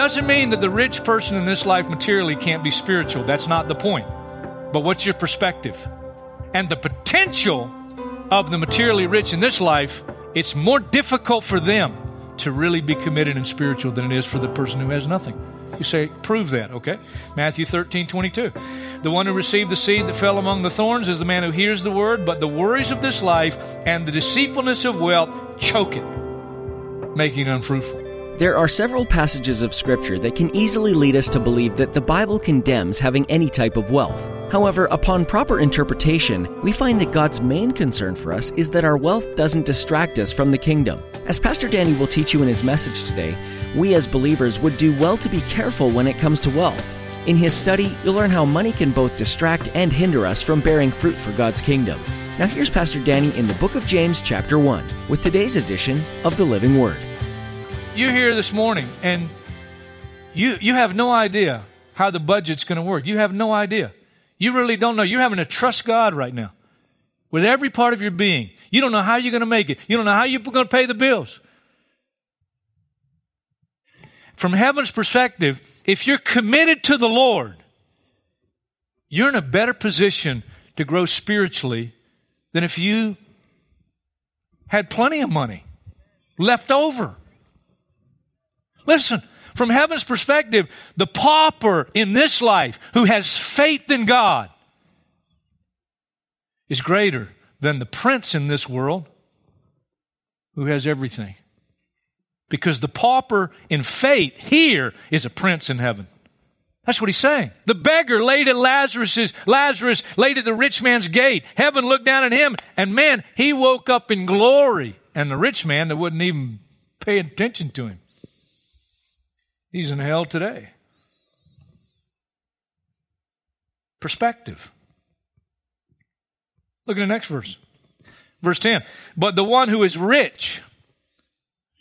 Doesn't mean that the rich person in this life materially can't be spiritual. That's not the point. But what's your perspective? And the potential of the materially rich in this life, it's more difficult for them to really be committed and spiritual than it is for the person who has nothing. You say, prove that, okay? Matthew 13, 22. The one who received the seed that fell among the thorns is the man who hears the word, but the worries of this life and the deceitfulness of wealth choke it, making it unfruitful. There are several passages of Scripture that can easily lead us to believe that the Bible condemns having any type of wealth. However, upon proper interpretation, we find that God's main concern for us is that our wealth doesn't distract us from the kingdom. As Pastor Danny will teach you in his message today, we as believers would do well to be careful when it comes to wealth. In his study, you'll learn how money can both distract and hinder us from bearing fruit for God's kingdom. Now, here's Pastor Danny in the book of James, chapter 1, with today's edition of the Living Word. You're here this morning and you, you have no idea how the budget's going to work. You have no idea. You really don't know. You're having to trust God right now with every part of your being. You don't know how you're going to make it. You don't know how you're going to pay the bills. From heaven's perspective, if you're committed to the Lord, you're in a better position to grow spiritually than if you had plenty of money left over. Listen, from heaven's perspective, the pauper in this life who has faith in God is greater than the prince in this world who has everything. Because the pauper in faith here is a prince in heaven. That's what he's saying. The beggar laid at Lazarus's, Lazarus laid at the rich man's gate. Heaven looked down at him, and man, he woke up in glory. And the rich man that wouldn't even pay attention to him. He's in hell today. Perspective. Look at the next verse. Verse 10. But the one who is rich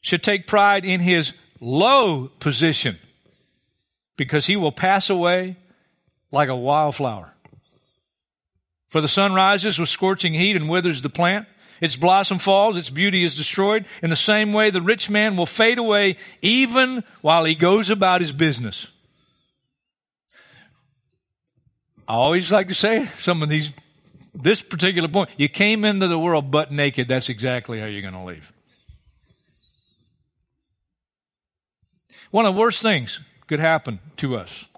should take pride in his low position because he will pass away like a wildflower. For the sun rises with scorching heat and withers the plant. Its blossom falls, its beauty is destroyed. In the same way, the rich man will fade away even while he goes about his business. I always like to say some of these, this particular point, you came into the world butt naked. That's exactly how you're going to leave. One of the worst things could happen to us.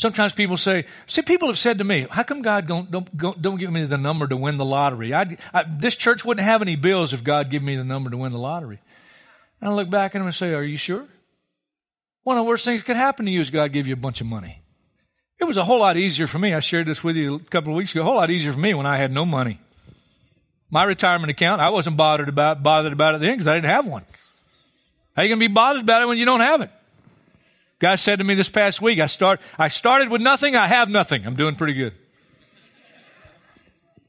Sometimes people say, see, people have said to me, how come God don't, don't, don't give me the number to win the lottery? I, I, this church wouldn't have any bills if God gave me the number to win the lottery. And I look back at them and say, are you sure? One of the worst things that could happen to you is God give you a bunch of money. It was a whole lot easier for me. I shared this with you a couple of weeks ago. A whole lot easier for me when I had no money. My retirement account, I wasn't bothered about, bothered about it then because I didn't have one. How are you going to be bothered about it when you don't have it? God said to me this past week, I start, I started with nothing, I have nothing. I'm doing pretty good.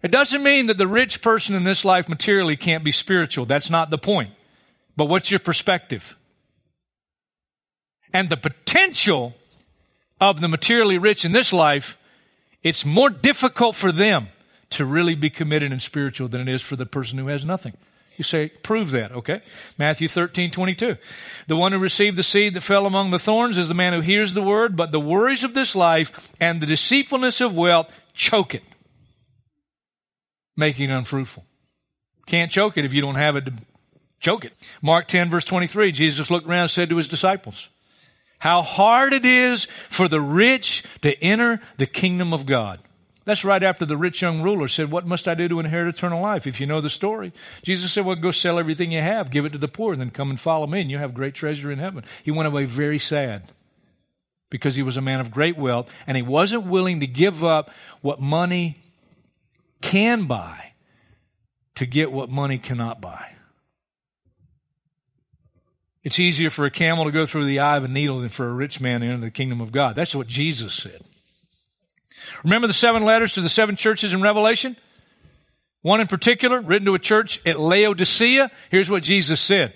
It doesn't mean that the rich person in this life materially can't be spiritual. That's not the point. But what's your perspective? And the potential of the materially rich in this life, it's more difficult for them to really be committed and spiritual than it is for the person who has nothing. You say, prove that, okay? Matthew 13, 22. The one who received the seed that fell among the thorns is the man who hears the word, but the worries of this life and the deceitfulness of wealth choke it, making it unfruitful. Can't choke it if you don't have it to choke it. Mark 10, verse 23, Jesus looked around and said to his disciples, How hard it is for the rich to enter the kingdom of God. That's right after the rich young ruler said, What must I do to inherit eternal life? If you know the story, Jesus said, Well, go sell everything you have, give it to the poor, and then come and follow me, and you have great treasure in heaven. He went away very sad because he was a man of great wealth, and he wasn't willing to give up what money can buy to get what money cannot buy. It's easier for a camel to go through the eye of a needle than for a rich man to enter the kingdom of God. That's what Jesus said. Remember the seven letters to the seven churches in Revelation? One in particular, written to a church at Laodicea. Here's what Jesus said.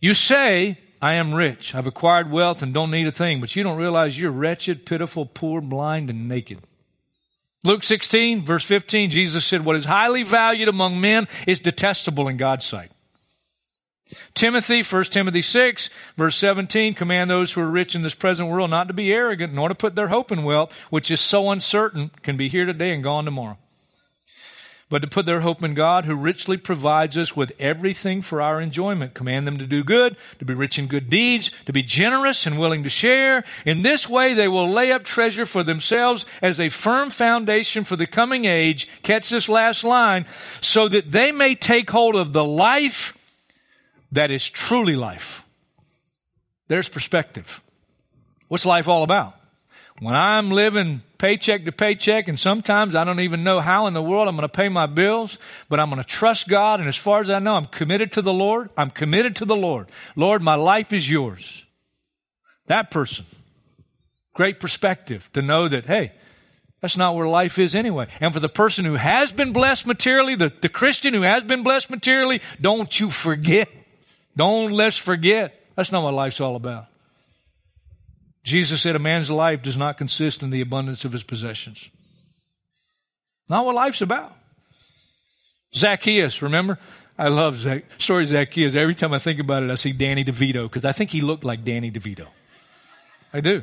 You say, I am rich. I've acquired wealth and don't need a thing, but you don't realize you're wretched, pitiful, poor, blind, and naked. Luke 16, verse 15, Jesus said, What is highly valued among men is detestable in God's sight. Timothy, 1 Timothy 6, verse 17, command those who are rich in this present world not to be arrogant, nor to put their hope in wealth, which is so uncertain, can be here today and gone tomorrow. But to put their hope in God, who richly provides us with everything for our enjoyment. Command them to do good, to be rich in good deeds, to be generous and willing to share. In this way, they will lay up treasure for themselves as a firm foundation for the coming age. Catch this last line, so that they may take hold of the life that is truly life. There's perspective. What's life all about? When I'm living paycheck to paycheck, and sometimes I don't even know how in the world I'm going to pay my bills, but I'm going to trust God. And as far as I know, I'm committed to the Lord. I'm committed to the Lord. Lord, my life is yours. That person. Great perspective to know that, hey, that's not where life is anyway. And for the person who has been blessed materially, the, the Christian who has been blessed materially, don't you forget. Don't let's forget. That's not what life's all about. Jesus said a man's life does not consist in the abundance of his possessions. Not what life's about. Zacchaeus, remember? I love Zac- story Zacchaeus. Every time I think about it, I see Danny DeVito because I think he looked like Danny DeVito. I do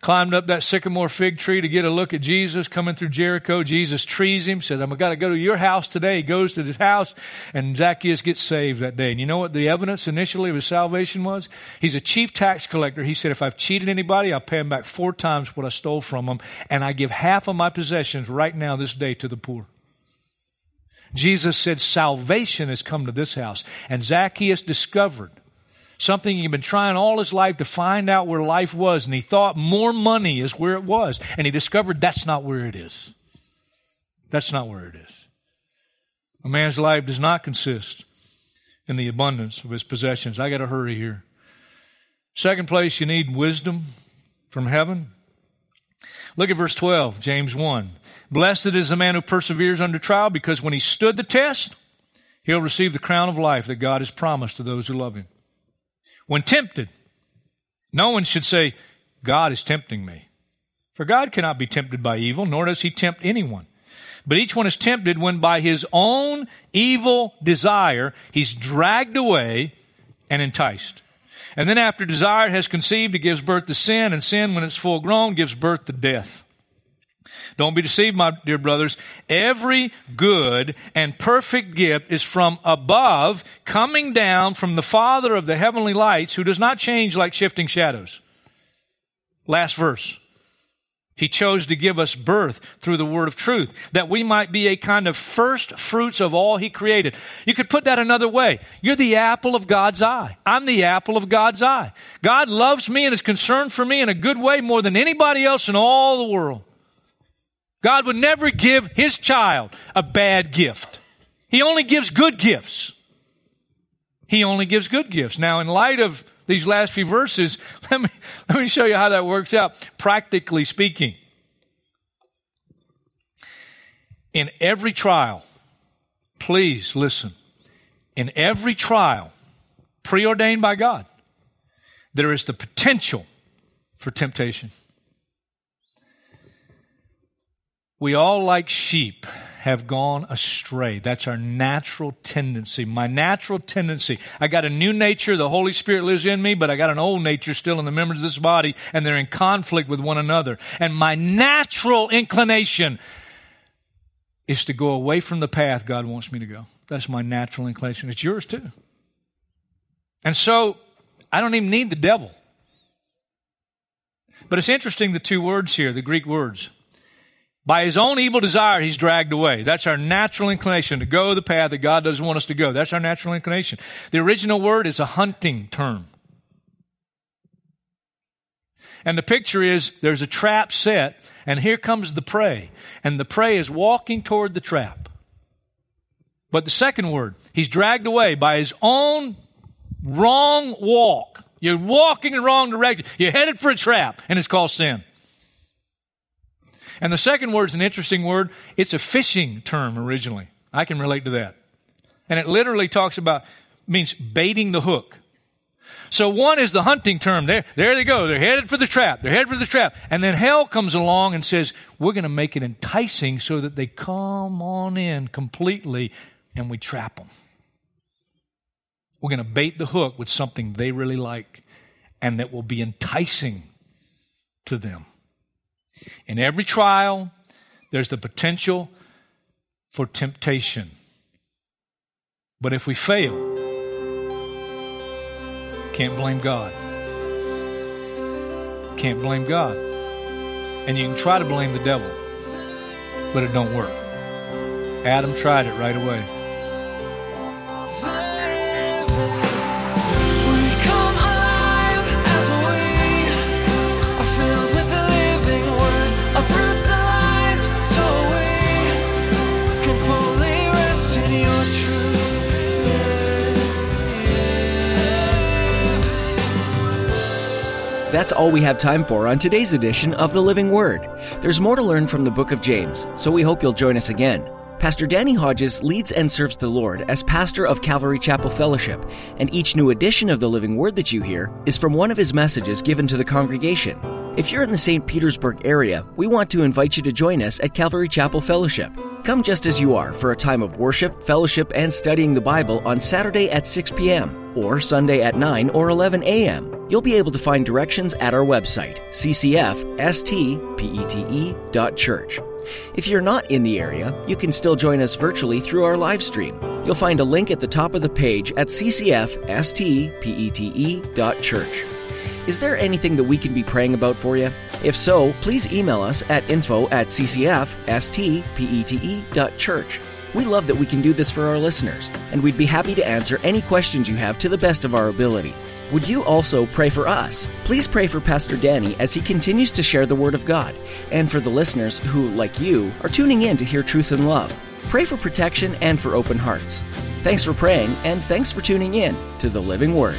climbed up that sycamore fig tree to get a look at Jesus coming through Jericho. Jesus trees him, says, I'm going to go to your house today. He goes to his house, and Zacchaeus gets saved that day. And you know what the evidence initially of his salvation was? He's a chief tax collector. He said, If I've cheated anybody, I'll pay him back four times what I stole from them, and I give half of my possessions right now, this day, to the poor. Jesus said, Salvation has come to this house. And Zacchaeus discovered Something he'd been trying all his life to find out where life was, and he thought more money is where it was. And he discovered that's not where it is. That's not where it is. A man's life does not consist in the abundance of his possessions. I got to hurry here. Second place, you need wisdom from heaven. Look at verse 12, James 1. Blessed is the man who perseveres under trial, because when he stood the test, he'll receive the crown of life that God has promised to those who love him. When tempted, no one should say, God is tempting me. For God cannot be tempted by evil, nor does he tempt anyone. But each one is tempted when by his own evil desire he's dragged away and enticed. And then after desire has conceived, it gives birth to sin, and sin, when it's full grown, gives birth to death. Don't be deceived, my dear brothers. Every good and perfect gift is from above, coming down from the Father of the heavenly lights, who does not change like shifting shadows. Last verse. He chose to give us birth through the word of truth, that we might be a kind of first fruits of all he created. You could put that another way. You're the apple of God's eye. I'm the apple of God's eye. God loves me and is concerned for me in a good way more than anybody else in all the world. God would never give his child a bad gift. He only gives good gifts. He only gives good gifts. Now, in light of these last few verses, let me, let me show you how that works out, practically speaking. In every trial, please listen, in every trial preordained by God, there is the potential for temptation. We all, like sheep, have gone astray. That's our natural tendency. My natural tendency. I got a new nature. The Holy Spirit lives in me, but I got an old nature still in the members of this body, and they're in conflict with one another. And my natural inclination is to go away from the path God wants me to go. That's my natural inclination. It's yours too. And so I don't even need the devil. But it's interesting the two words here, the Greek words. By his own evil desire, he's dragged away. That's our natural inclination to go the path that God doesn't want us to go. That's our natural inclination. The original word is a hunting term. And the picture is there's a trap set, and here comes the prey. And the prey is walking toward the trap. But the second word, he's dragged away by his own wrong walk. You're walking in the wrong direction. You're headed for a trap, and it's called sin. And the second word is an interesting word. It's a fishing term originally. I can relate to that. And it literally talks about, means baiting the hook. So one is the hunting term. There, there they go. They're headed for the trap. They're headed for the trap. And then hell comes along and says, we're going to make it enticing so that they come on in completely and we trap them. We're going to bait the hook with something they really like and that will be enticing to them. In every trial, there's the potential for temptation. But if we fail, can't blame God. Can't blame God. And you can try to blame the devil, but it don't work. Adam tried it right away. That's all we have time for on today's edition of The Living Word. There's more to learn from the book of James, so we hope you'll join us again. Pastor Danny Hodges leads and serves the Lord as pastor of Calvary Chapel Fellowship, and each new edition of the Living Word that you hear is from one of his messages given to the congregation. If you're in the St. Petersburg area, we want to invite you to join us at Calvary Chapel Fellowship. Come just as you are for a time of worship, fellowship, and studying the Bible on Saturday at 6 p.m. or Sunday at 9 or 11 a.m. You'll be able to find directions at our website, ccfstpete.church. If you're not in the area, you can still join us virtually through our live stream. You'll find a link at the top of the page at ccfstpete.church. Is there anything that we can be praying about for you? If so, please email us at info at ccfstpete.church. We love that we can do this for our listeners, and we'd be happy to answer any questions you have to the best of our ability. Would you also pray for us? Please pray for Pastor Danny as he continues to share the Word of God, and for the listeners who, like you, are tuning in to hear truth and love. Pray for protection and for open hearts. Thanks for praying, and thanks for tuning in to the Living Word.